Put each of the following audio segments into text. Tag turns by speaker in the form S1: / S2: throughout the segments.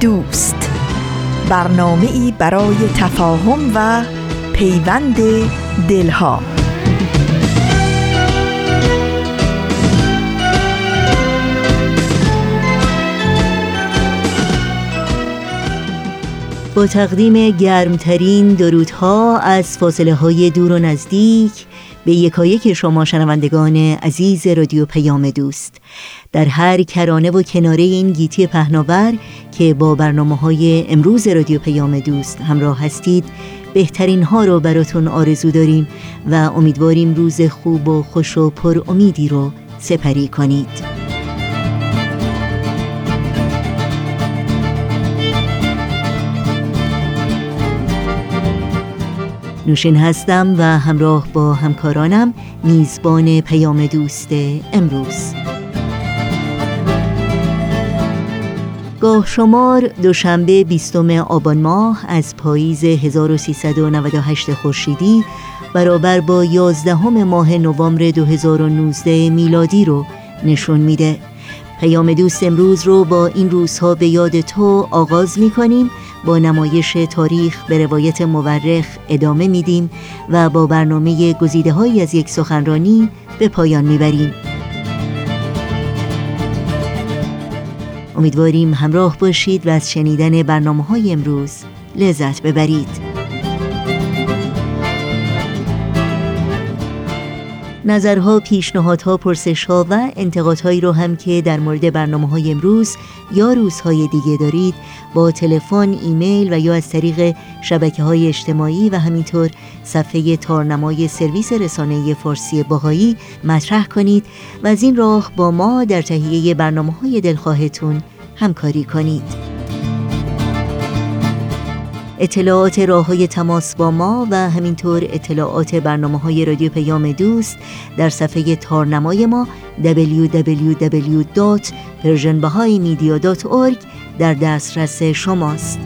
S1: دوست. برنامه ای برای تفاهم و پیوند دلها.
S2: با تقدیم گرمترین درودها از فاصله های دور و نزدیک به یکایک شما شنوندگان عزیز رادیو پیام دوست. در هر کرانه و کناره این گیتی پهناور که با برنامه های امروز رادیو پیام دوست همراه هستید بهترین ها رو براتون آرزو داریم و امیدواریم روز خوب و خوش و پر امیدی رو سپری کنید. نوشین هستم و همراه با همکارانم میزبان پیام دوست امروز. گاه شمار دوشنبه بیستم آبان ماه از پاییز 1398 خورشیدی برابر با 11 ماه نوامبر 2019 میلادی رو نشون میده. پیام دوست امروز رو با این روزها به یاد تو آغاز می کنیم با نمایش تاریخ به روایت مورخ ادامه میدیم و با برنامه گزیده های از یک سخنرانی به پایان می‌بریم. امیدواریم همراه باشید و از شنیدن برنامه های امروز لذت ببرید. نظرها، پیشنهادها، پرسشها و انتقادهایی رو هم که در مورد برنامه های امروز یا روزهای دیگه دارید با تلفن، ایمیل و یا از طریق شبکه های اجتماعی و همینطور صفحه تارنمای سرویس رسانه فارسی باهایی مطرح کنید و از این راه با ما در تهیه برنامه های دلخواهتون همکاری کنید. اطلاعات راه های تماس با ما و همینطور اطلاعات برنامه های رادیو پیام دوست در صفحه تارنمای ما www.persianbahaimedia.org در دسترس شماست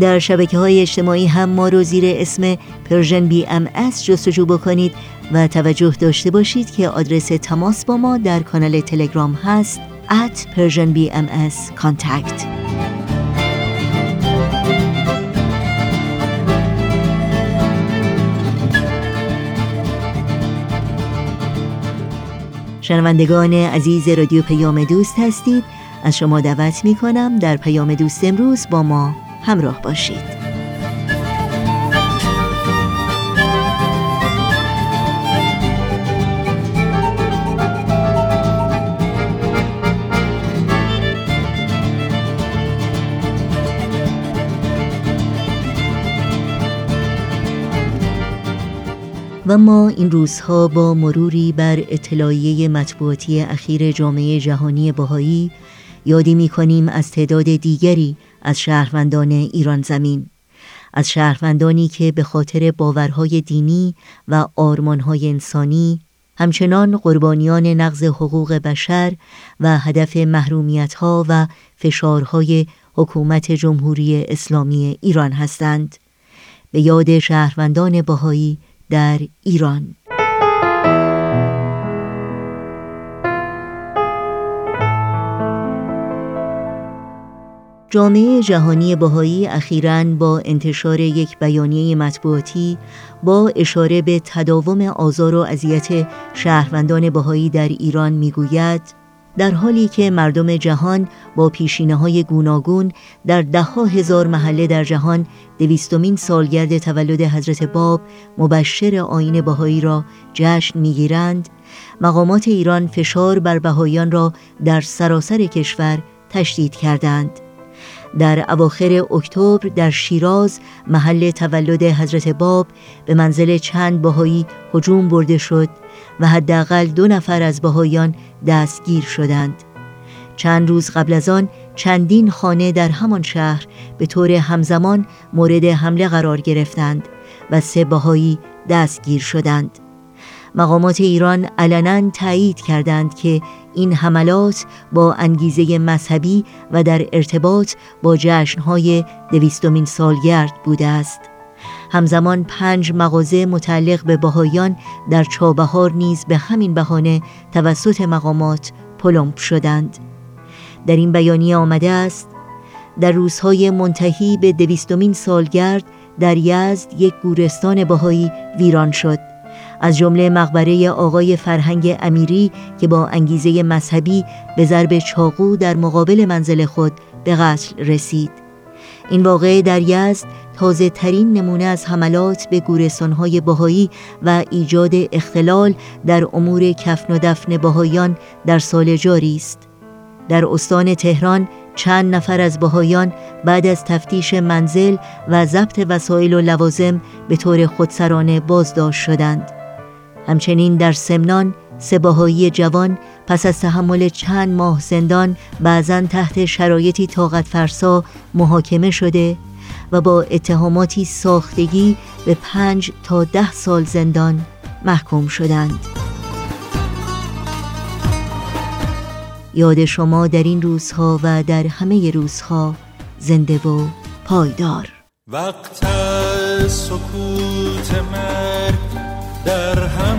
S2: در شبکه های اجتماعی هم ما رو زیر اسم پرژن بی ام جستجو بکنید و توجه داشته باشید که آدرس تماس با ما در کانال تلگرام هست at Persian BMS contact. شنوندگان عزیز رادیو پیام دوست هستید از شما دعوت می کنم در پیام دوست امروز با ما همراه باشید و ما این روزها با مروری بر اطلاعیه مطبوعاتی اخیر جامعه جهانی بهایی یادی می کنیم از تعداد دیگری از شهروندان ایران زمین از شهروندانی که به خاطر باورهای دینی و آرمانهای انسانی همچنان قربانیان نقض حقوق بشر و هدف محرومیتها و فشارهای حکومت جمهوری اسلامی ایران هستند. به یاد شهروندان بهایی در ایران. جامعه جهانی بهایی اخیراً با انتشار یک بیانیه مطبوعاتی با اشاره به تداوم آزار و اذیت شهروندان بهایی در ایران می‌گوید در حالی که مردم جهان با پیشینه های گوناگون در دهها هزار محله در جهان دویستمین سالگرد تولد حضرت باب مبشر آین بهایی را جشن می‌گیرند مقامات ایران فشار بر بهاییان را در سراسر کشور تشدید کردند. در اواخر اکتبر در شیراز محل تولد حضرت باب به منزل چند بهایی هجوم برده شد و حداقل دو نفر از بهایان دستگیر شدند. چند روز قبل از آن چندین خانه در همان شهر به طور همزمان مورد حمله قرار گرفتند و سه بهایی دستگیر شدند. مقامات ایران علنا تایید کردند که این حملات با انگیزه مذهبی و در ارتباط با جشنهای دویستمین سالگرد بوده است. همزمان پنج مغازه متعلق به بهایان در چابهار نیز به همین بهانه توسط مقامات پلمپ شدند. در این بیانیه آمده است در روزهای منتهی به دویستمین سالگرد در یزد یک گورستان بهایی ویران شد. از جمله مقبره آقای فرهنگ امیری که با انگیزه مذهبی به ضرب چاقو در مقابل منزل خود به قتل رسید. این واقعه در یزد تازه ترین نمونه از حملات به گورستانهای بهایی و ایجاد اختلال در امور کفن و دفن بهایان در سال جاری است. در استان تهران چند نفر از بهایان بعد از تفتیش منزل و ضبط وسایل و لوازم به طور خودسرانه بازداشت شدند. همچنین در سمنان سه بهایی جوان پس از تحمل چند ماه زندان بعضا تحت شرایطی طاقت فرسا محاکمه شده و با اتهاماتی ساختگی به پنج تا ده سال زندان محکوم شدند. یاد شما در این روزها و در همه روزها زنده و پایدار.
S3: وقت سکوت مرگ در هم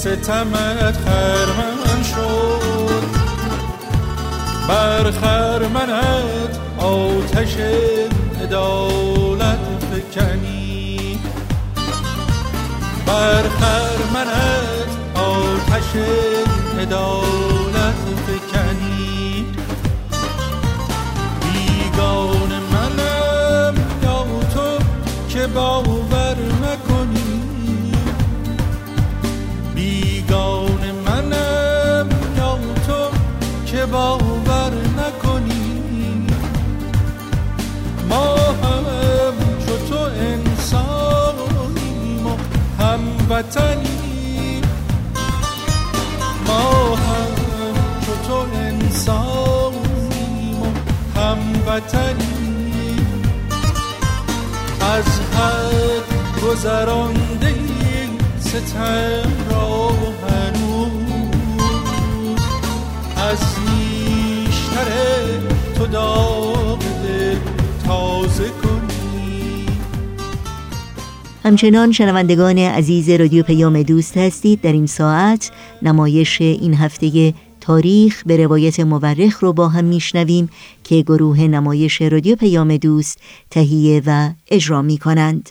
S3: ستمت خرمن شد. بر خرمنت آتش عدالت فکنی. بر خرمنت آتش عدالت فکنی. بیگان منم یا تو که باور هموطنیم ما هم تو انسانیم و هموطنیم از حد گذرانده ستم را هنوز. از نیشتر تو داغ دل تازه
S2: همچنان شنوندگان عزیز رادیو پیام دوست هستید در این ساعت نمایش این هفته تاریخ به روایت مورخ رو با هم میشنویم که گروه نمایش رادیو پیام دوست تهیه و اجرا می کنند.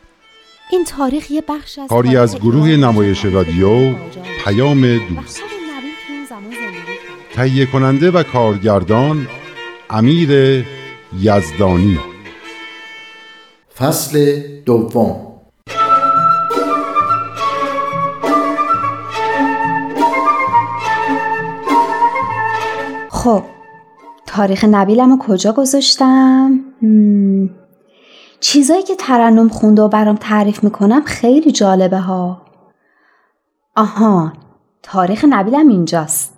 S4: این تاریخ یه بخش از
S5: کاری از گروه نمایش رادیو پیام دوست. تهیه کننده و کارگردان امیر یزدانی.
S6: فصل دوم.
S4: خب تاریخ نبیلم رو کجا گذاشتم؟ چیزایی که ترنم خونده و برام تعریف می‌کنم خیلی جالبه ها. آها تاریخ نبیلم اینجاست.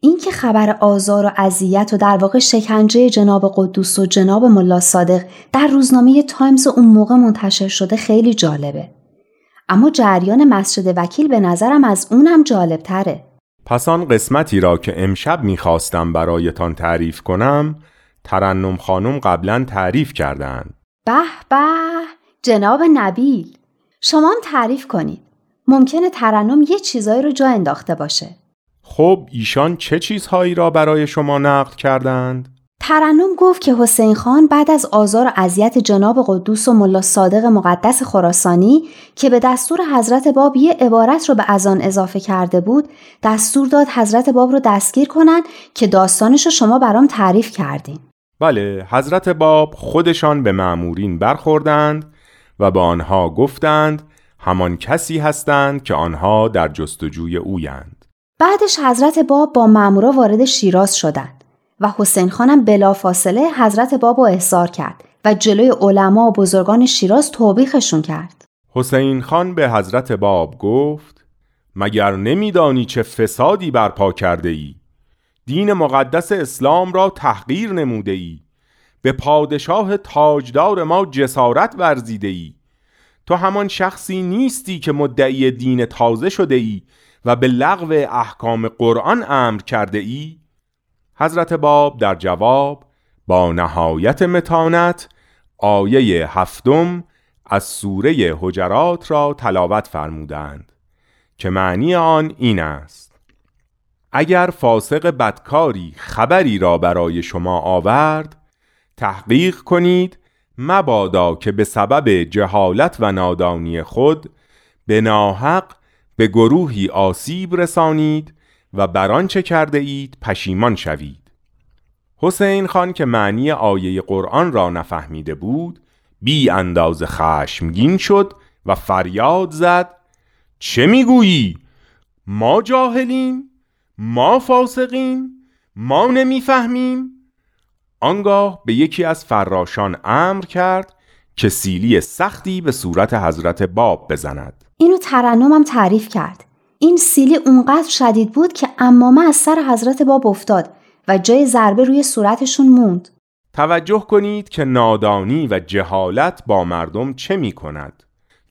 S4: این که خبر آزار و اذیت و در واقع شکنجه جناب قدوس و جناب ملا صادق در روزنامه تایمز اون موقع منتشر شده خیلی جالبه. اما جریان مسجد وکیل به نظرم از اونم جالب تره
S6: پس آن قسمتی را که امشب می‌خواستم برایتان تعریف کنم ترنم خانم قبلا تعریف کردند.
S4: به به. جناب نبیل شما هم تعریف کنید. ممکنه ترنم یه چیزایی رو جا انداخته باشه.
S6: خب ایشان چه چیزهایی را برای شما نقل کردند؟
S4: ترنم گفت که حسین خان بعد از آزار و اذیت جناب قدوس و ملا صادق مقدس خراسانی که به دستور حضرت باب یه عبارت رو به ازان اضافه کرده بود دستور داد حضرت باب رو دستگیر کنن که داستانش رو شما برام تعریف کردین.
S6: بله حضرت باب خودشان به معمورین برخوردند و به آنها گفتند همان کسی هستند که آنها در جستجوی اویند
S4: بعدش حضرت باب با مامورا وارد شیراز شدند و حسین خانم بلافاصله حضرت باب رو احضار کرد و جلوی علما و بزرگان شیراز توبیخشون کرد.
S6: حسین خان به حضرت باب گفت مگر نمیدانی چه فسادی برپا کرده ای؟ دین مقدس اسلام را تحقیر نموده ای؟ به پادشاه تاجدار ما جسارت ورزیده ای؟ تو همان شخصی نیستی که مدعی دین تازه شده ای و به لغو احکام قرآن امر کرده ای؟ حضرت باب در جواب با نهایت متانت آیه هفتم از سوره حجرات را تلاوت فرمودند که معنی آن این است اگر فاسق بدکاری خبری را برای شما آورد تحقیق کنید مبادا که به سبب جهالت و نادانی خود به ناحق به گروهی آسیب رسانید و بر آنچه کرده اید پشیمان شوید حسین خان که معنی آیه قرآن را نفهمیده بود بی انداز خشمگین شد و فریاد زد چه می‌گویی؟ ما جاهلیم؟ ما فاسقیم؟ ما نمی‌فهمیم؟ آنگاه به یکی از فراشان امر کرد که سیلی سختی به صورت حضرت باب بزند
S4: اینو ترنمم تعریف کرد این سیلی اونقدر شدید بود که امامه از سر حضرت باب افتاد و جای ضربه روی صورتشون موند
S6: توجه کنید که نادانی و جهالت با مردم چه می کند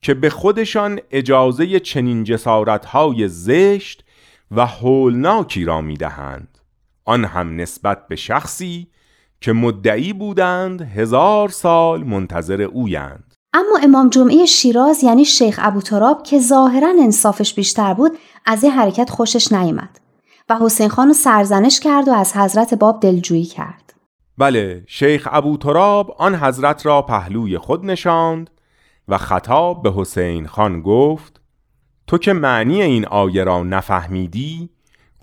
S6: که به خودشان اجازه چنین جسارتهای زشت و هولناکی را می دهند. آن هم نسبت به شخصی که مدعی بودند هزار سال منتظر اویند
S4: اما امام جمعه شیراز یعنی شیخ ابو تراب که ظاهرا انصافش بیشتر بود از این حرکت خوشش نیامد و حسین خان سرزنش کرد و از حضرت باب دلجویی کرد
S6: بله شیخ ابو تراب آن حضرت را پهلوی خود نشاند و خطاب به حسین خان گفت تو که معنی این آیه را نفهمیدی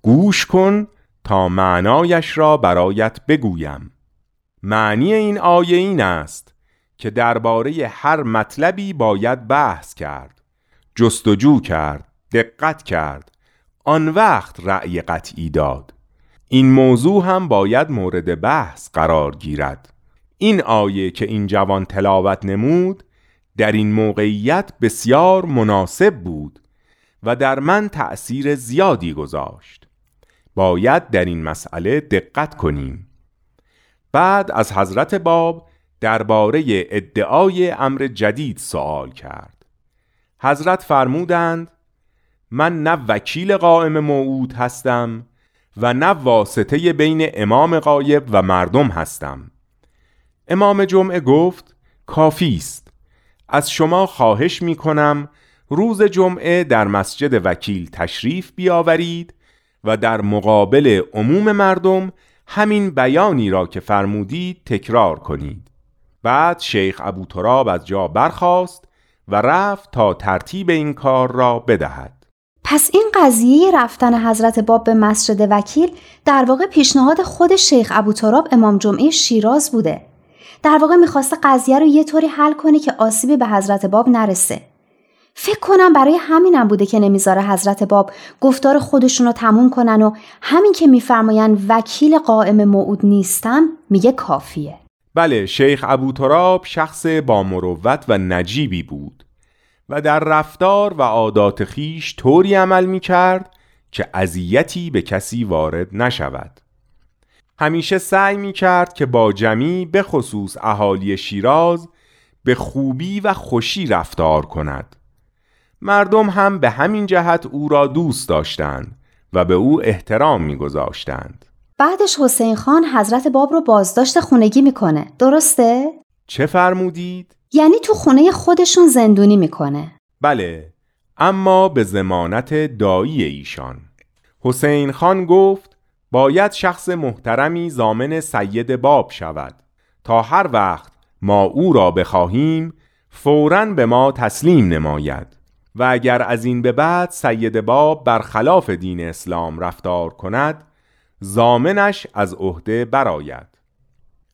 S6: گوش کن تا معنایش را برایت بگویم. معنی این آیه این است که درباره هر مطلبی باید بحث کرد جستجو کرد دقت کرد آن وقت رأی قطعی داد. این موضوع هم باید مورد بحث قرار گیرد. این آیه که این جوان تلاوت نمود در این موقعیت بسیار مناسب بود. و در من تأثیر زیادی گذاشت. باید در این مسئله دقت کنیم. بعد از حضرت باب درباره ادعای امر جدید سوال کرد. حضرت فرمودند من نه وکیل قائم موعود هستم و نه واسطه بین امام غایب و مردم هستم. امام جمعه گفت کافی است. از شما خواهش می کنم روز جمعه در مسجد وکیل تشریف بیاورید و در مقابل عموم مردم همین بیانی را که فرمودید تکرار کنید. بعد شیخ ابو تراب از جا برخاست و رفت تا ترتیب این کار را بدهد.
S4: پس این قضیه رفتن حضرت باب به مسجد وکیل در واقع پیشنهاد خود شیخ ابو تراب امام جمعه شیراز بوده. در واقع می‌خواسته قضیه رو یه طوری حل کنه که آسیبی به حضرت باب نرسه. فکر کنم برای همینم بوده که نمی‌ذاره حضرت باب گفتار خودشون رو تموم کنن و همین که میفرماین وکیل قائم موعود نیستم میگه کافیه.
S6: بله شیخ ابو تراب شخص با مروت و نجیبی بود و در رفتار و عادات خیش طوری عمل می کرد که اذیتی به کسی وارد نشود. همیشه سعی می کرد که با جمی به خصوص اهالی شیراز به خوبی و خوشی رفتار کند. مردم هم به همین جهت او را دوست داشتند و به او احترام میگذاشتند.
S4: بعدش حسین خان حضرت باب رو بازداشت خونگی می‌کنه درسته؟
S6: چه فرمودید؟
S4: یعنی تو خونه خودشون زندونی می‌کنه
S6: بله اما به زمانت دایی ایشان حسین خان گفت باید شخص محترمی زامن سید باب شود تا هر وقت ما او را بخواهیم فوراً به ما تسلیم نماید و اگر از این به بعد سید باب برخلاف دین اسلام رفتار کند زامنش از عهده براید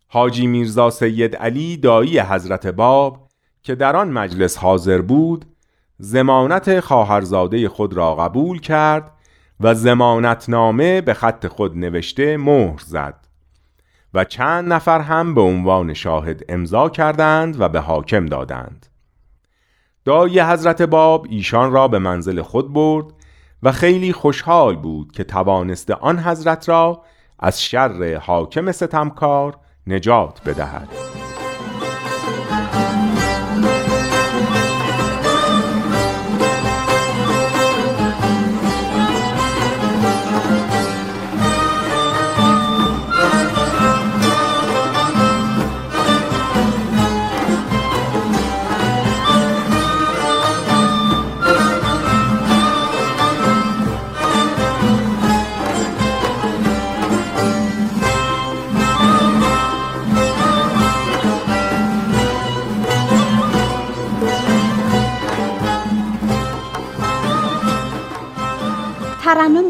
S6: حاجی میرزا سید علی دایی حضرت باب که در آن مجلس حاضر بود زمانت خواهرزاده خود را قبول کرد و زمانتنامه به خط خود نوشته مهر زد و چند نفر هم به عنوان شاهد امضا کردند و به حاکم دادند. دایی حضرت باب ایشان را به منزل خود برد و خیلی خوشحال بود که توانسته آن حضرت را از شر حاکم ستمکار نجات بدهد.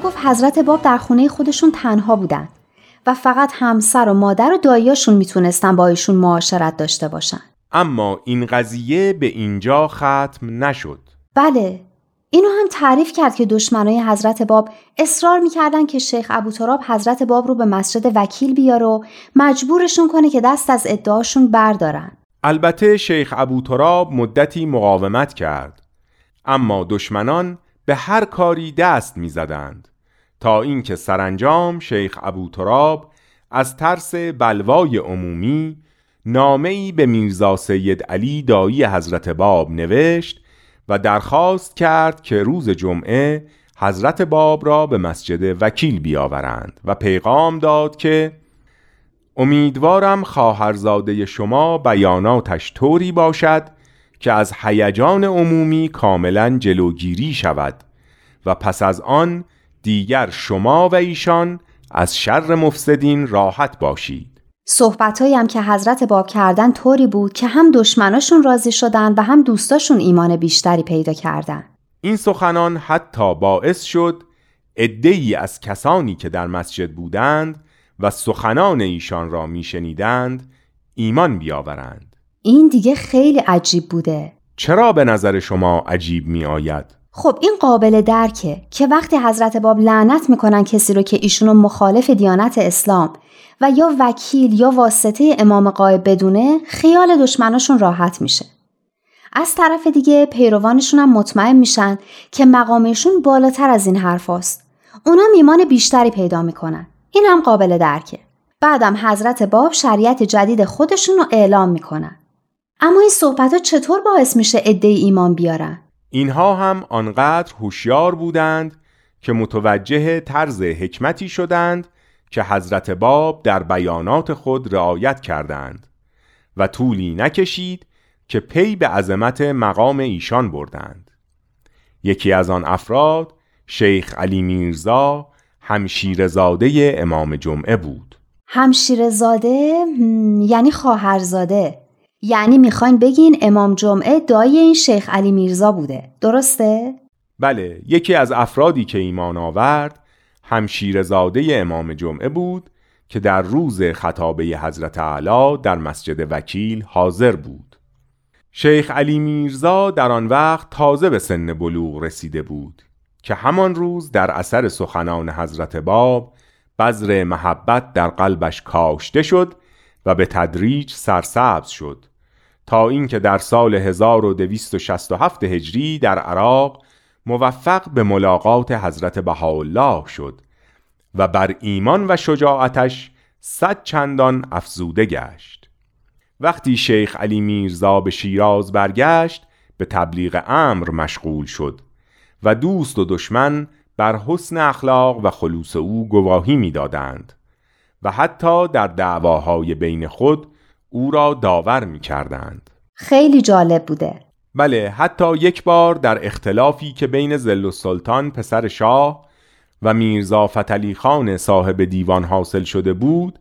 S4: گفت حضرت باب در خونه خودشون تنها بودن و فقط همسر و مادر و داییاشون می‌تونستن با ایشون معاشرت داشته باشن.
S6: اما این قضیه به اینجا ختم نشد.
S4: بله اینو هم تعریف کرد که دشمنای حضرت باب اصرار می‌کردن که شیخ ابو تراب حضرت باب رو به مسجد وکیل بیاره و مجبورشون کنه که دست از ادعاشون بردارن.
S6: البته شیخ ابو تراب مدتی مقاومت کرد. اما دشمنان به هر کاری دست می‌زدند. تا اینکه سرانجام شیخ ابو تراب از ترس بلوای عمومی نامه ای به میرزا سید علی دایی حضرت باب نوشت و درخواست کرد که روز جمعه حضرت باب را به مسجد وکیل بیاورند و پیغام داد که امیدوارم خواهرزاده شما بیاناتش طوری باشد که از هیجان عمومی کاملا جلوگیری شود و پس از آن دیگر شما و ایشان از شر مفسدین راحت باشید.
S4: صحبتهایی هم که حضرت باب کردن طوری بود که هم دشمناشون راضی شدن و هم دوستاشون ایمان بیشتری پیدا کردن
S6: این سخنان حتی باعث شد ای از کسانی که در مسجد بودند و سخنان ایشان را میشنیدند ایمان بیاورند.
S4: این دیگه خیلی عجیب بوده.
S6: چرا به نظر شما عجیب می آید؟
S4: خب این قابل درکه که وقتی حضرت باب لعنت می‌کنن کسی رو که ایشونو مخالف دیانت اسلام و یا وکیل یا واسطه امام قایب بدونه خیال دشمناشون راحت میشه. از طرف دیگه پیروانشون هم مطمئن میشن که مقامشون بالاتر از این حرف هست. اونا ایمان بیشتری پیدا می‌کنن. این هم قابل درکه. بعدم حضرت باب شریعت جدید خودشون رو اعلام می‌کنن. اما این صحبت ها چطور باعث میشه عده ایمان بیارن؟
S6: اینها هم آنقدر هوشیار بودند که متوجه طرز حکمتی شدند که حضرت باب در بیانات خود رعایت کردند و طولی نکشید که پی به عظمت مقام ایشان بردند. یکی از آن افراد شیخ علی میرزا همشیرزاده امام جمعه بود.
S4: همشیرزاده یعنی خواهرزاده. یعنی می‌خواین بگین امام جمعه دایی این شیخ علی میرزا بوده درسته؟
S6: بله یکی از افرادی که ایمان آورد همشیرزاده امام جمعه بود که در روز خطابه حضرت علا در مسجد وکیل حاضر بود شیخ علی میرزا در آن وقت تازه به سن بلوغ رسیده بود که همان روز در اثر سخنان حضرت باب بذر محبت در قلبش کاشته شد و به تدریج سرسبز شد تا اینکه در سال 1267 هجری در عراق موفق به ملاقات حضرت بهاءالله شد و بر ایمان و شجاعتش صد چندان افزوده گشت. وقتی شیخ علی میرزا به شیراز برگشت به تبلیغ امر مشغول شد و دوست و دشمن بر حسن اخلاق و خلوص او گواهی می‌دادند. و حتی در دعواهای بین خود او را داور می کردند.
S4: خیلی جالب بوده.
S6: بله حتی یک بار در اختلافی که بین زل و سلطان پسر شاه و میرزا فتلی خان صاحب دیوان حاصل شده بود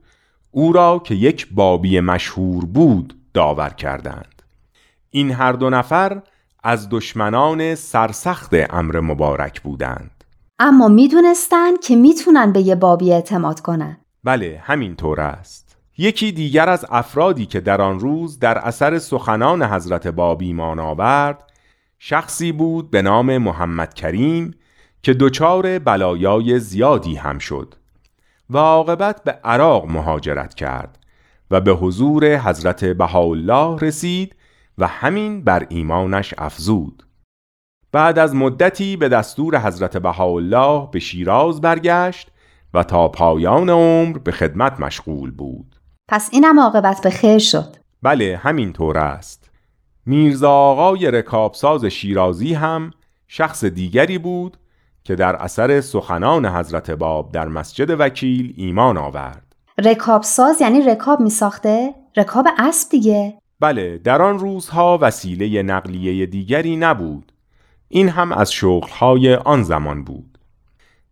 S6: او را که یک بابی مشهور بود داور کردند. این هر دو نفر از دشمنان سرسخت امر مبارک بودند.
S4: اما می‌دونستن که می‌تونن به یه بابی اعتماد کنن.
S6: بله همین طور است. یکی دیگر از افرادی که در آن روز در اثر سخنان حضرت باب ایمان آورد شخصی بود به نام محمد کریم که دچار بلایای زیادی هم شد و عاقبت به عراق مهاجرت کرد و به حضور حضرت بهاءالله رسید و همین بر ایمانش افزود. بعد از مدتی به دستور حضرت بهاءالله به شیراز برگشت و تا پایان عمر به خدمت مشغول بود.
S4: پس اینم عاقبت به خیر شد.
S6: بله همین طور است. میرزا آقای رکابساز شیرازی هم شخص دیگری بود که در اثر سخنان حضرت باب در مسجد وکیل ایمان آورد.
S4: رکاب ساز یعنی رکاب می ساخته؟ رکاب اسب دیگه؟
S6: بله در آن روزها وسیله نقلیه دیگری نبود. این هم از شغلهای آن زمان بود.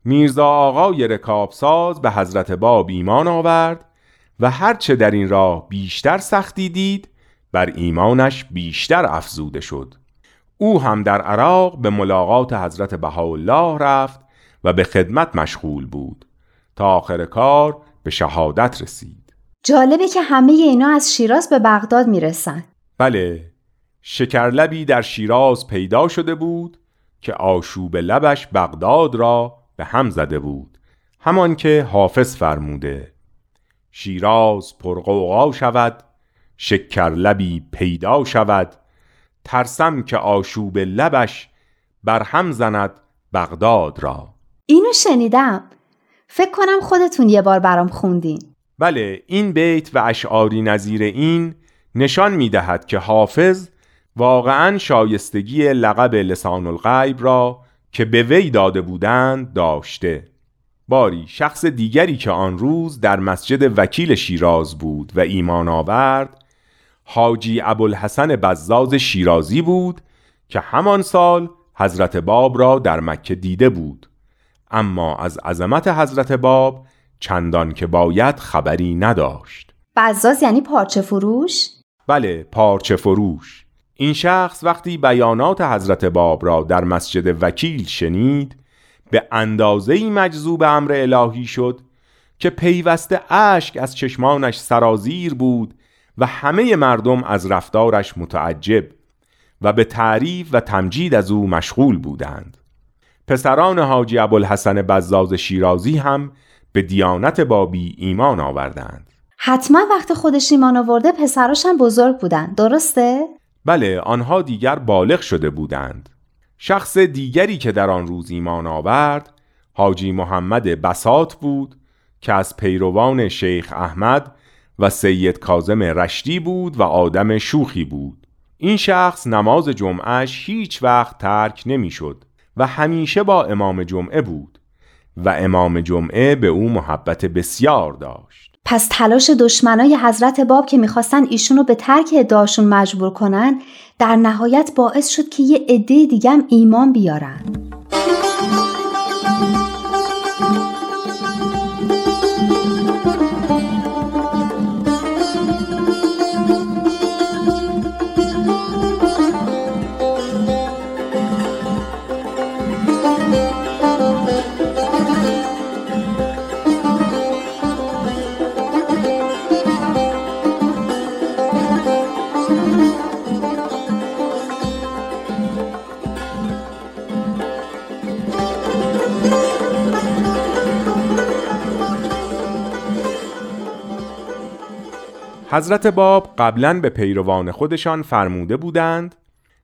S6: میرزا آقای رکابساز به حضرت باب ایمان آورد و هرچه در این راه بیشتر سختی دید بر ایمانش بیشتر افزوده شد. او هم در عراق به ملاقات حضرت بهاءالله رفت و به خدمت مشغول بود. تا آخر کار به شهادت رسید.
S4: جالبه که همه اینا از شیراز به بغداد می‌رسن.
S6: بله شکرلبی در شیراز پیدا شده بود که آشوب لبش بغداد را به هم زده بود همان که حافظ فرموده شیراز پرقوقا شود شکرلبی پیدا شود ترسم که آشوب لبش بر هم زند بغداد را.
S4: اینو شنیدم. فکر کنم خودتون یه بار برام خوندین.
S6: بله این بیت و اشعاری نظیر این نشان می دهد که حافظ واقعا شایستگی لقب لسان الغیب را که به وی داده بودند داشته. باری شخص دیگری که آن روز در مسجد وکیل شیراز بود و ایمان آورد حاجی ابوالحسن بزاز شیرازی بود که همان سال حضرت باب را در مکه دیده بود. اما از عظمت حضرت باب چندان که باید خبری نداشت.
S4: بزاز یعنی پارچه فروش؟
S6: بله پارچه فروش. این شخص وقتی بیانات حضرت باب را در مسجد وکیل شنید به اندازه مجذوب امر الهی شد که پیوسته اشک از چشمانش سرازیر بود و همه مردم از رفتارش متعجب و به تعریف و تمجید از او مشغول بودند. پسران حاجی ابوالحسن بزاز شیرازی هم به دیانت بابی ایمان آوردند.
S4: حتما وقت خودش ایمان آورده پسراش هم بزرگ بودن. درسته؟
S6: بله آنها دیگر بالغ شده بودند. شخص دیگری که در آن روز ایمان آورد حاجی محمد بسات بود که از پیروان شیخ احمد و سید کازم رشدی بود و آدم شوخی بود. این شخص نماز جمعش هیچ وقت ترک نمی‌شد و همیشه با امام جمعه بود و امام جمعه به او محبت بسیار داشت.
S4: پس تلاش دشمنای حضرت باب که می‌خواستن ایشونو به ترک ادعاشون مجبور کنن در نهایت باعث شد که یه عده دیگه ایمان بیارن.
S6: حضرت باب قبلا به پیروان خودشان فرموده بودند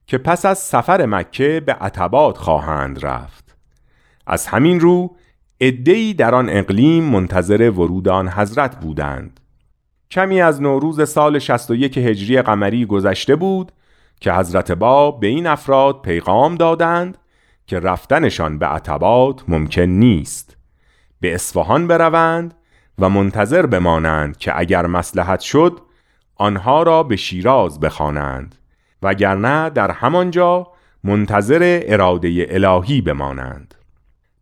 S6: که پس از سفر مکه به عتبات خواهند رفت. از همین رو ادهی در آن اقلیم منتظر ورود آن حضرت بودند. کمی از نوروز سال 61 هجری قمری گذشته بود که حضرت باب به این افراد پیغام دادند که رفتنشان به عتبات ممکن نیست. به اصفهان بروند و منتظر بمانند که اگر مسلحت شد آنها را به شیراز بخوانند وگرنه در همانجا منتظر اراده الهی بمانند.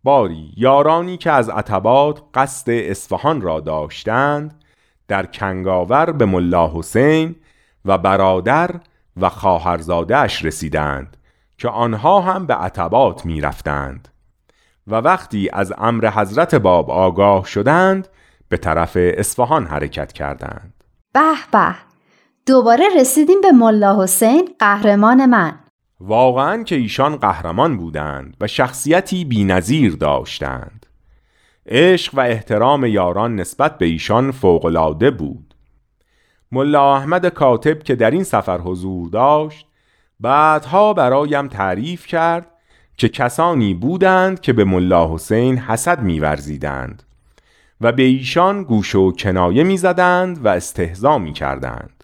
S6: باری یارانی که از عتبات قصد اصفهان را داشتند در کنگاور به ملا حسین و برادر و خواهرزادهاش رسیدند که آنها هم به عتبات می رفتند و وقتی از امر حضرت باب آگاه شدند به طرف اصفهان حرکت کردند.
S4: به به دوباره رسیدیم به ملا حسین قهرمان من.
S6: واقعا که ایشان قهرمان بودند و شخصیتی بینظیر داشتند. عشق و احترام یاران نسبت به ایشان فوقالعاده بود. ملا احمد کاتب که در این سفر حضور داشت بعدها برایم تعریف کرد که کسانی بودند که به ملا حسین حسد میورزیدند. و به ایشان گوش و کنایه می‌زدند و استهزا می کردند.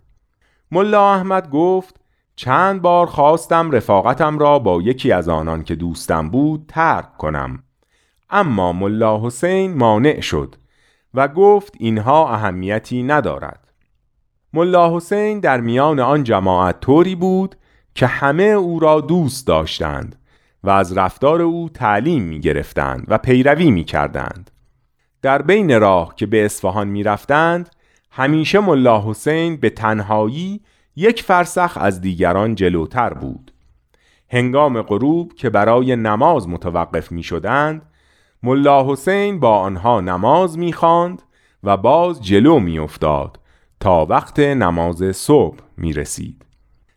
S6: ملا احمد گفت چند بار خواستم رفاقتم را با یکی از آنان که دوستم بود ترک کنم اما ملا حسین مانع شد و گفت اینها اهمیتی ندارد ملا حسین در میان آن جماعت طوری بود که همه او را دوست داشتند و از رفتار او تعلیم می گرفتند و پیروی می کردند. در بین راه که به اصفهان می رفتند همیشه ملا حسین به تنهایی یک فرسخ از دیگران جلوتر بود. هنگام غروب که برای نماز متوقف می شدند ملا حسین با آنها نماز می خاند و باز جلو می افتاد تا وقت نماز صبح می رسید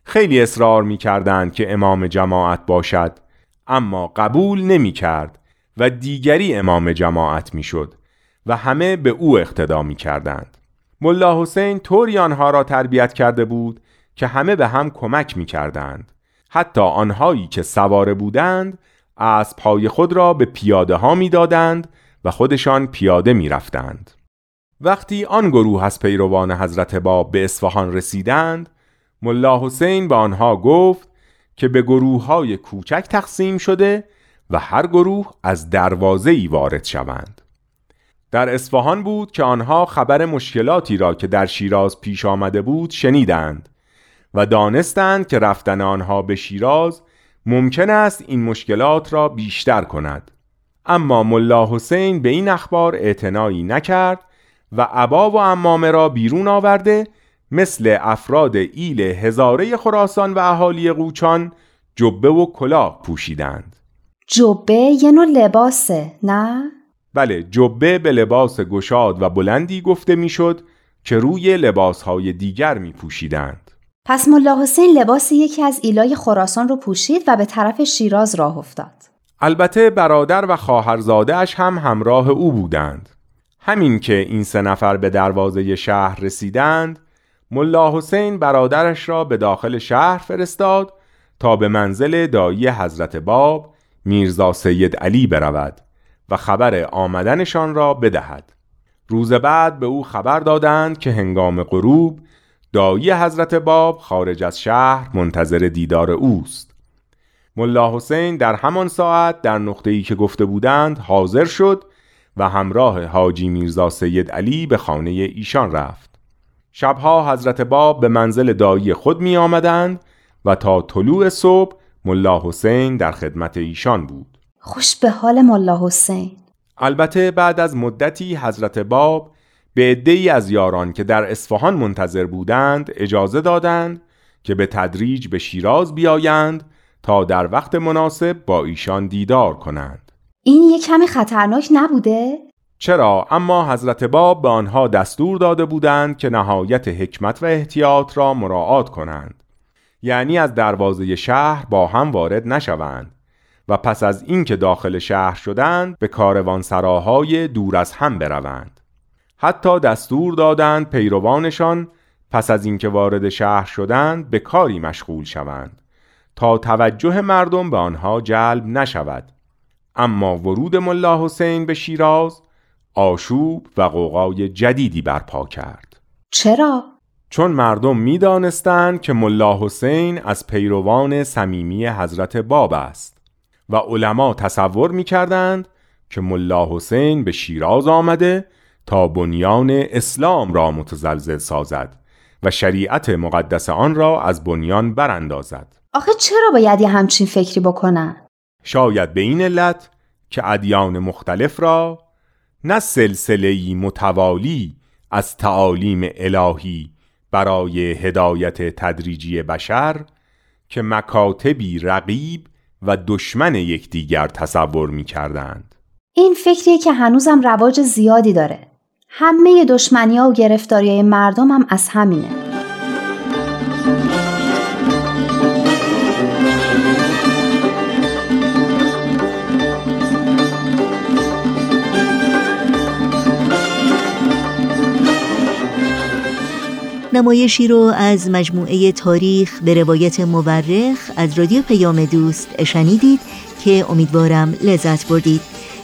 S6: خیلی اصرار می کردند که امام جماعت باشد اما قبول نمی کرد و دیگری امام جماعت می شد و همه به او اقتدا می کردند ملا حسین طوری آنها را تربیت کرده بود که همه به هم کمک می کردند حتی آنهایی که سواره بودند از پای خود را به پیاده ها می دادند و خودشان پیاده می رفتند. وقتی آن گروه از پیروان حضرت باب به اصفهان رسیدند ملا حسین به آنها گفت که به گروه های کوچک تقسیم شده و هر گروه از دروازه ای وارد شوند. در اصفهان بود که آنها خبر مشکلاتی را که در شیراز پیش آمده بود شنیدند و دانستند که رفتن آنها به شیراز ممکن است این مشکلات را بیشتر کند اما ملا حسین به این اخبار اعتنایی نکرد و عبا و امامه را بیرون آورده مثل افراد ایل هزاره خراسان و اهالی قوچان جبه و کلاه پوشیدند
S4: جبه یه نوع لباسه نه؟
S6: بله جبه به لباس گشاد و بلندی گفته می‌شد که روی لباسهای دیگر می پوشیدند
S4: پس ملا حسین لباس یکی از ایلای خراسان رو پوشید و به طرف شیراز راه افتاد.
S6: البته برادر و خواهرزادهاش هم همراه او بودند. همین که این سه نفر به دروازه شهر رسیدند، ملا حسین برادرش را به داخل شهر فرستاد تا به منزل دایی حضرت باب میرزا سید علی برود و خبر آمدنشان را بدهد. روز بعد به او خبر دادند که هنگام غروب دایی حضرت باب خارج از شهر منتظر دیدار اوست. ملا حسین در همان ساعت در نقطه ای که گفته بودند حاضر شد و همراه حاجی میرزا سید علی به خانه ایشان رفت. شبها حضرت باب به منزل دایی خود می آمدند و تا طلوع صبح ملا حسین در خدمت ایشان بود.
S4: خوش به حال ملا حسین.
S6: البته بعد از مدتی حضرت باب به عدهای از یاران که در اصفهان منتظر بودند اجازه دادند که به تدریج به شیراز بیایند تا در وقت مناسب با ایشان دیدار کنند.
S4: این یک کمی خطرناک نبوده؟
S6: چرا؟ اما حضرت باب به آنها دستور داده بودند که نهایت حکمت و احتیاط را مراعات کنند. یعنی از دروازه شهر با هم وارد نشوند. و پس از اینکه داخل شهر شدند به کاروانسراهای دور از هم بروند. حتی دستور دادند پیروانشان پس از اینکه وارد شهر شدند به کاری مشغول شوند. تا توجه مردم به آنها جلب نشود. اما ورود ملا حسین به شیراز آشوب و قوقای جدیدی برپا کرد.
S4: چرا؟
S6: چون مردم می‌دانستند که ملا حسین از پیروان صمیمی حضرت باب است. و علما تصور می‌کردند که ملا حسین به شیراز آمده تا بنیان اسلام را متزلزل سازد و شریعت مقدس آن را از بنیان براندازد
S4: آخه چرا باید یه همچین فکری بکنن؟
S6: شاید به این علت که ادیان مختلف را نه سلسله متوالی از تعالیم الهی برای هدایت تدریجی بشر که مکاتبی رقیب و دشمن یکدیگر تصور می کردند.
S4: این فکریه که هنوزم رواج زیادی داره. همه دشمنی ها و گرفتاری مردم هم از همینه.
S2: نمایشی رو از مجموعه تاریخ به روایت مورخ از رادیو پیام دوست شنیدید که امیدوارم لذت بردید.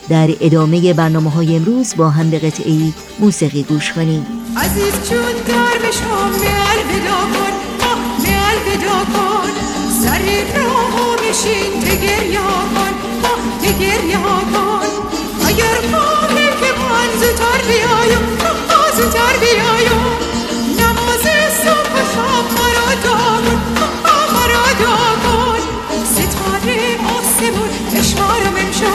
S2: در ادامه برنامه های امروز با هم به قطعی موسیقی گوش کنیم.
S7: عزیز چون در بشم میال بدا کن. میال بدا کن. سری رو میشین تگریا کن. تگریا کن. اگر خواهی که من زودتر بیایم زودتر بیایم. اشمارم امشا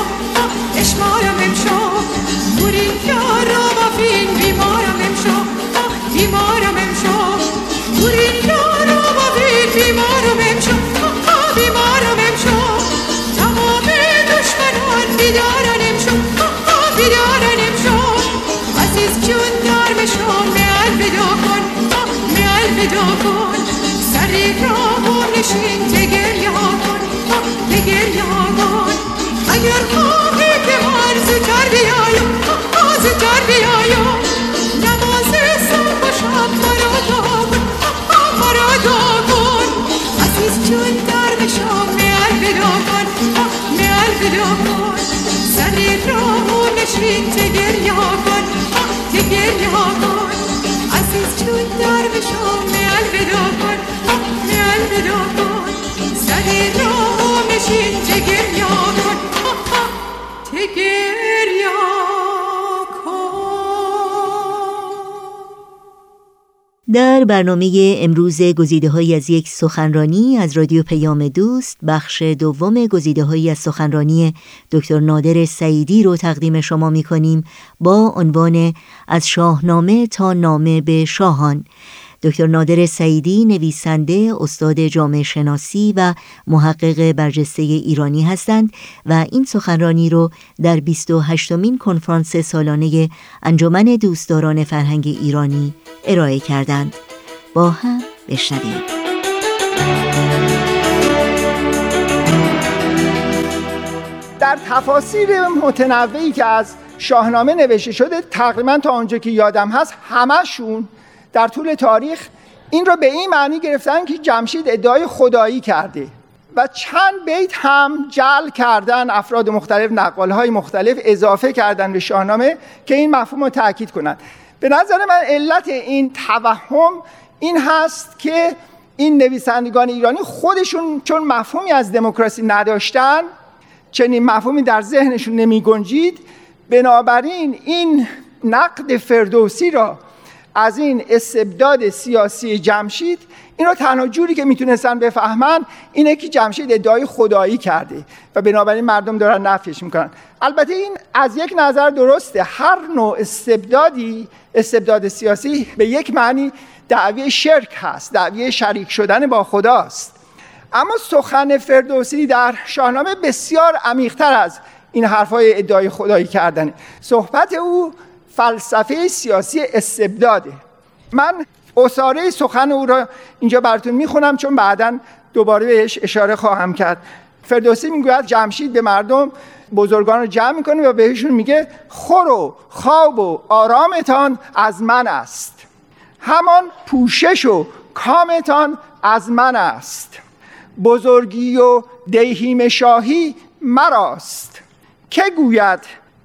S7: اشمارم امشا بورین یارا بفین بیمارم امشا بیمارم امشا بورین gente در
S2: برنامه امروز گزیده های از یک سخنرانی از رادیو پیام دوست بخش دوم گزیده های از سخنرانی دکتر نادر سعیدی رو تقدیم شما می کنیم با عنوان از شاهنامه تا نامه به شاهان. دکتر نادر سعیدی نویسنده استاد جامعه شناسی و محقق برجسته ایرانی هستند و این سخنرانی رو در 28 مین کنفرانس سالانه انجمن دوستداران فرهنگ ایرانی ارائه کردند. با هم بشنویم.
S8: در تفاسیر متنوعی که از شاهنامه نوشته شده تقریبا تا آنجا که یادم هست همشون در طول تاریخ این را به این معنی گرفتن که جمشید ادعای خدایی کرده و چند بیت هم جل کردن افراد مختلف نقالهای مختلف اضافه کردن به شاهنامه که این مفهوم رو تاکید کنند به نظر من علت این توهم این هست که این نویسندگان ایرانی خودشون چون مفهومی از دموکراسی نداشتن چنین مفهومی در ذهنشون نمی گنجید بنابراین این نقد فردوسی را از این استبداد سیاسی جمشید این رو تنها جوری که می‌تونستن بفهمن اینه که جمشید ادعای خدایی کرده و بنابراین مردم دارن نفیش می‌کنن. البته این از یک نظر درسته هر نوع استبدادی استبداد سیاسی به یک معنی دعوی شرک هست دعوی شریک شدن با خداست. اما سخن فردوسی در شاهنامه بسیار عمیقتر از این حرفای ادعای خدایی کردنه. صحبت او فلسفه سیاسی استبداده. من اصاره سخن او را اینجا براتون می‌خونم چون بعدا دوباره بهش اشاره خواهم کرد. فردوسی می‌گوید جمشید به مردم بزرگان رو جمع می‌کنه و بهشون میگه خور و خواب و آرامتان از من است. همان پوشش و کامتان از من است. بزرگی و دیهیم شاهی مراست. که گوید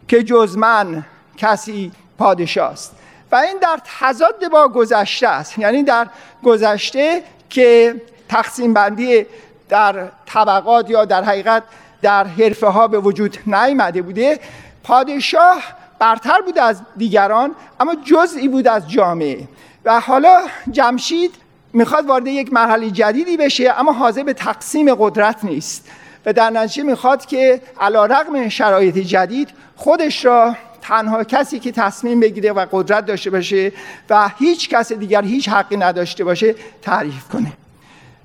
S8: که جز من کسی پادشاه است و این در تضاد با گذشته است. یعنی در گذشته که تقسیم بندی در طبقات یا در حقیقت در حرفه ها به وجود نیامده بوده. پادشاه برتر بود از دیگران اما جزئی بود از جامعه. و حالا جمشید می‌خواد وارد یک مرحله جدیدی بشه اما حاضر به تقسیم قدرت نیست. و در نتیجه می‌خواد که علا رقم شرایط جدید خودش را تنها کسی که تصمیم بگیره و قدرت داشته باشه و هیچ کس دیگر هیچ حقی نداشته باشه تعریف کنه.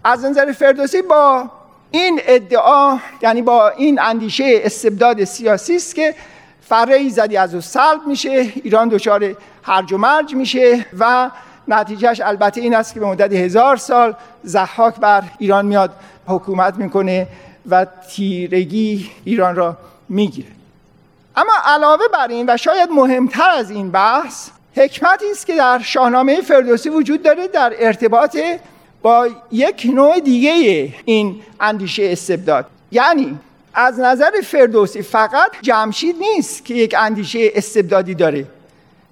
S8: از نظر فردوسی با این ادعا یعنی با این اندیشه استبداد سیاسی است که فره زدی از او سلب میشه ایران دچار هرج و مرج میشه و نتیجهش البته این است که به مدت هزار سال زحاک بر ایران میاد حکومت می‌کنه و تیرگی ایران را می‌گیره. اما علاوه بر این و شاید مهمتر از این بحث حکمتی است که در شاهنامه فردوسی وجود داره در ارتباط با یک نوع دیگه این اندیشه استبداد. یعنی از نظر فردوسی فقط جمشید نیست که یک اندیشه استبدادی داره.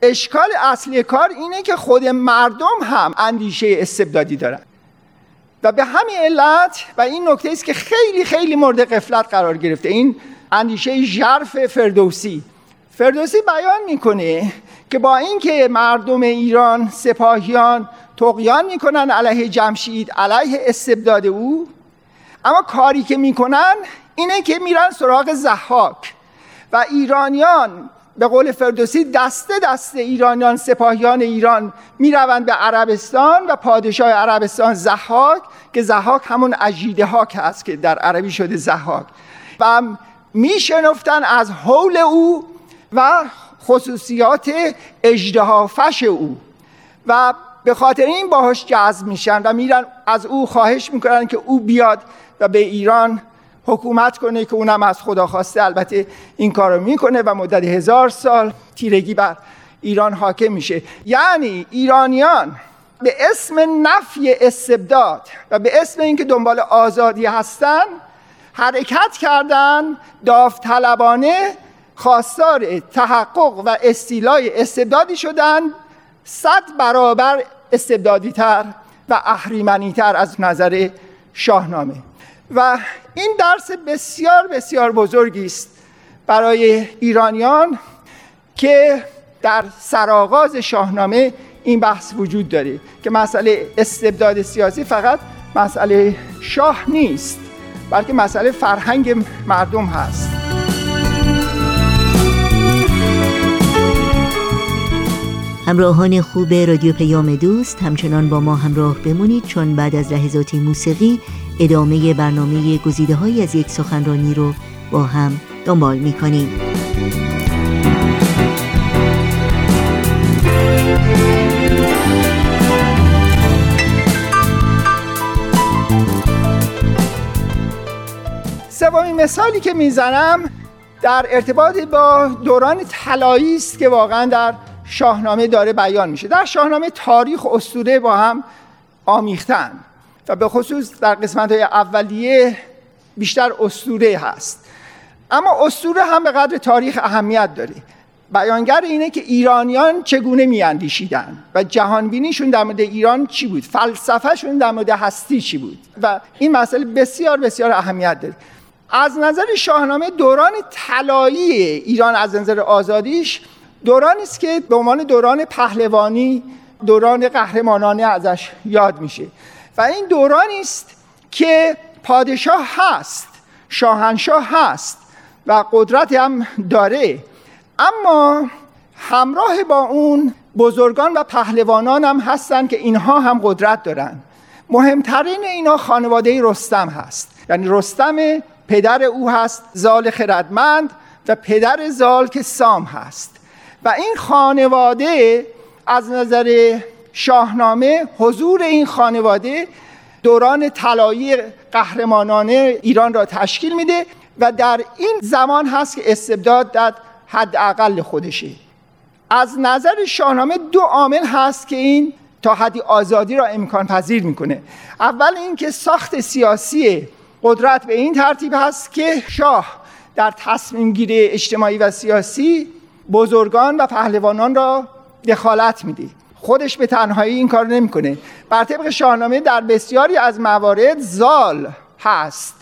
S8: اشکال اصلی کار اینه که خود مردم هم اندیشه استبدادی دارن. و به همین علت و این نکته است که خیلی خیلی مورد قفلت قرار گرفته. این اندیشه ژرف فردوسی. فردوسی بیان می‌کنه که با اینکه مردم ایران سپاهیان تقیان می‌کنن علیه جمشید علیه استبداد او اما کاری که می‌کنن اینه که میرن سراغ زحاک و ایرانیان به قول فردوسی دسته دسته ایرانیان سپاهیان ایران می‌روند به عربستان و پادشاه عربستان زحاک که زحاک همون اجیده هاک هست که در عربی شده زحاک. و میشنفتن از حول او و خصوصیات اجدهافش او. و به خاطر این باهاش جذب میشن و میرن از او خواهش می‌کنن که او بیاد و به ایران حکومت کنه که اونم از خدا خواسته. البته این کارو می‌کنه و مدت هزار سال تیرگی بر ایران حاکم میشه. یعنی ایرانیان به اسم نفی استبداد و به اسم اینکه دنبال آزادی هستن حرکت کردن داوطلبانه خواستار تحقق و استیلای استبدادی شدن صد برابر استبدادی تر و اهریمنی تر از نظر شاهنامه. و این درس بسیار بسیار بزرگی است برای ایرانیان که در سرآغاز شاهنامه این بحث وجود داره که مسئله استبداد سیاسی فقط مسئله شاه نیست بلکه مسئله فرهنگ مردم هست.
S2: همراهان خوب رادیو پیام دوست همچنان با ما همراه بمونید چون بعد از لحظاتی موسیقی ادامه برنامه گزیده های از یک سخنرانی رو با هم دنبال می کنیم.
S8: سومین مثالی که می‌زنم در ارتباط با دوران طلایی است که واقعا در شاهنامه داره بیان میشه در شاهنامه تاریخ و اسطوره با هم آمیختن و به خصوص در قسمت های اولیه بیشتر اسطوره هست. اما اسطوره هم به قدر تاریخ اهمیت داره. بیانگر اینه که ایرانیان چگونه میاندیشیدن و جهانبینیشون در مورد ایران چی بود؟ فلسفهشون در مورد هستی چی بود؟ و این مسئله بسیار بسیار اهمیت داره. از نظر شاهنامه دوران طلایی ایران از نظر آزادیش دورانی است که به عنوان دوران پهلوانی دوران قهرمانانه ازش یاد میشه. و این دورانی است که پادشاه هست شاهنشاه هست و قدرت هم داره. اما همراه با اون بزرگان و پهلوانان هم هستن که اینها هم قدرت دارن. مهمترین اینا خانواده رستم هست. یعنی رستم پدر او هست زال خردمند و پدر زال که سام هست. و این خانواده از نظر شاهنامه حضور این خانواده دوران طلایی قهرمانانه ایران را تشکیل میده و در این زمان هست که استبداد در حد اقل خودشه. از نظر شاهنامه دو عامل هست که این تا حدی آزادی را امکان پذیر می‌کنه. اول اینکه ساخت سیاسی قدرت به این ترتیب هست که شاه در تصمیم گیری اجتماعی و سیاسی بزرگان و پهلوانان را دخالت میده. خودش به تنهایی این کار نمی‌کنه. بر طبق شاهنامه در بسیاری از موارد زال هست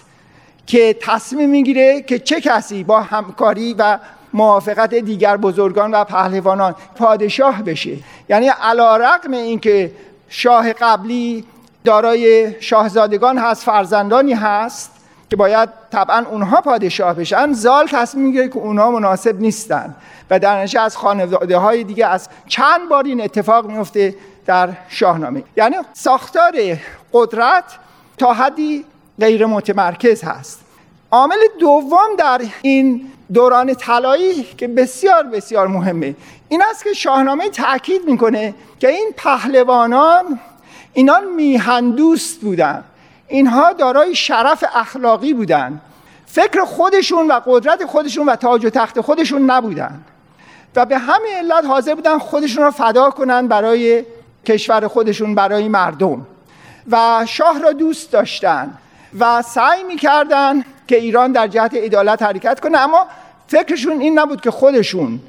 S8: که تصمیم می‌گیره که چه کسی با همکاری و موافقت دیگر بزرگان و پهلوانان پادشاه بشه. یعنی علا رقم اینکه شاه قبلی دارای شاهزادگان هست فرزندانی هست که باید طبعا اونها پادشاه بشن. زال تصمیم می‌گیره که اونها مناسب نیستن. و در نشه از خانواده های دیگه از چند بار این اتفاق میفته در شاهنامه. یعنی ساختار قدرت تا حدی غیر متمرکز هست. عامل دوم در این دوران طلایی که بسیار بسیار مهمه این است که شاهنامه تاکید می‌کنه که این پهلوانان اینان میهندوست بودن. اینها دارای شرف اخلاقی بودن. فکر خودشون و قدرت خودشون و تاج و تخت خودشون نبودن. و به همین علت حاضر بودن خودشون را فدا کنن برای کشور خودشون برای مردم. و شاه را دوست داشتن و سعی می‌کردن که ایران در جهت عدالت حرکت کنه اما فکرشون این نبود که خودشون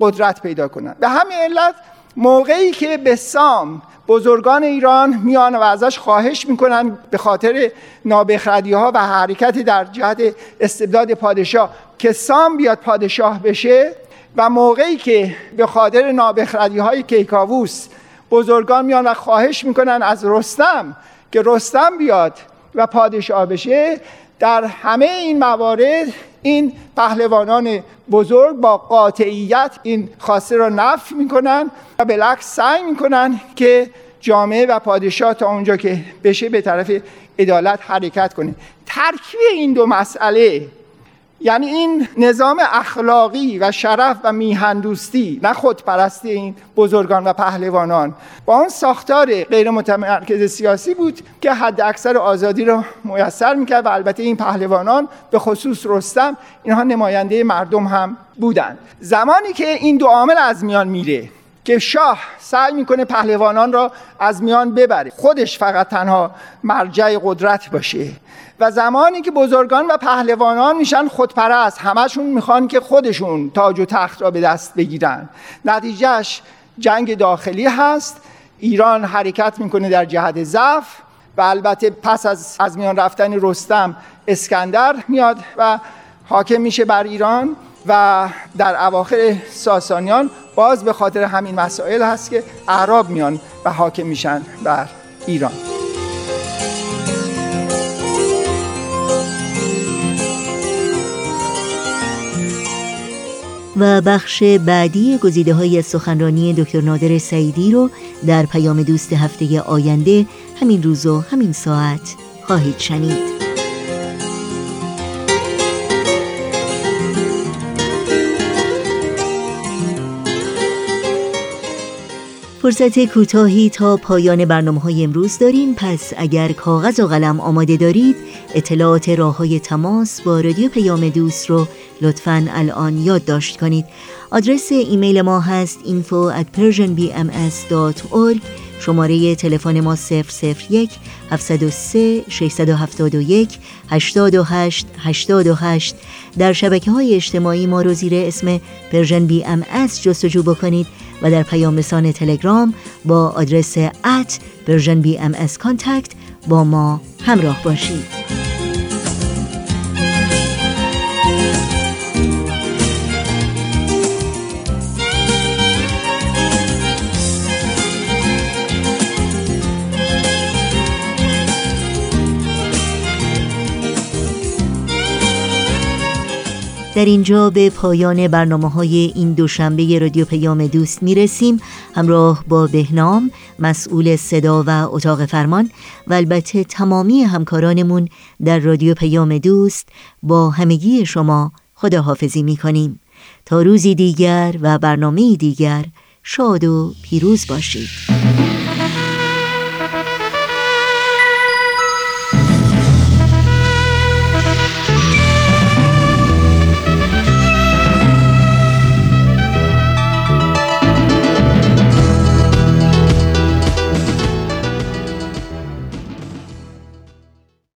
S8: قدرت پیدا کنن. به همین علت موقعی که به سام بزرگان ایران میان و ازش خواهش می‌کنن به خاطر نابخردی ها و حرکت در جهت استبداد پادشاه که سام بیاد پادشاه بشه و موقعی که به خاطر نابخردی های کیکاووس بزرگان میان و خواهش می‌کنن از رستم که رستم بیاد و پادشاه بشه در همه این موارد این پهلوانان بزرگ با قاطعیت این خواسته را نفی می‌کنن و بالعکس سعی می‌کنن که جامعه و پادشاه تا اونجا که بشه به طرف عدالت حرکت کنه. ترکیب این دو مسئله یعنی این نظام اخلاقی و شرف و میهندوستی نه خودپرستی این بزرگان و پهلوانان. با اون ساختار غیر متمرکز سیاسی بود که حد اکثر آزادی را میسر می‌کرد و البته این پهلوانان به خصوص رستم اینها نماینده مردم هم بودند زمانی که این دو عامل از میان میره که شاه سعی می‌کنه پهلوانان را از میان ببره خودش فقط تنها مرجع قدرت باشه. و زمانی که بزرگان و پهلوانان میشن خودپرست همشون می‌خوان که خودشون تاج و تخت را به دست بگیرن. نتیجهش جنگ داخلی هست. ایران حرکت می‌کنه در جهت ضعف و البته پس از از میان رفتن رستم اسکندر میاد و حاکم میشه بر ایران و در اواخر ساسانیان باز به خاطر همین مسائل هست که اعراب میان و حاکم میشن بر ایران.
S2: و بخش بعدی گزیده های سخنرانی دکتر نادر سعیدی رو در پیام دوست هفته آینده همین روز و همین ساعت خواهید شنید. فرصت کوتاهی تا پایان برنامه های امروز داریم. پس اگر کاغذ و قلم آماده دارید اطلاعات راه های تماس با رادیو پیام دوست رو لطفا الان یادداشت کنید. آدرس ایمیل ما هست info at persianbms.org شماره تلفن ما 001 703 671 828 828 در شبکه های اجتماعی ما رو زیر اسم پرژن جستجو بکنید. و در پیام رسان تلگرام با آدرس at پرژن بی ام با ما همراه باشید. در اینجا به پایان برنامه های این دوشنبه رادیو پیام دوست می رسیم همراه با بهنام مسئول صدا و اتاق فرمان و البته تمامی همکارانمون در رادیو پیام دوست با همگی شما خداحافظی می کنیم تا روزی دیگر و برنامه دیگر شاد و پیروز باشید.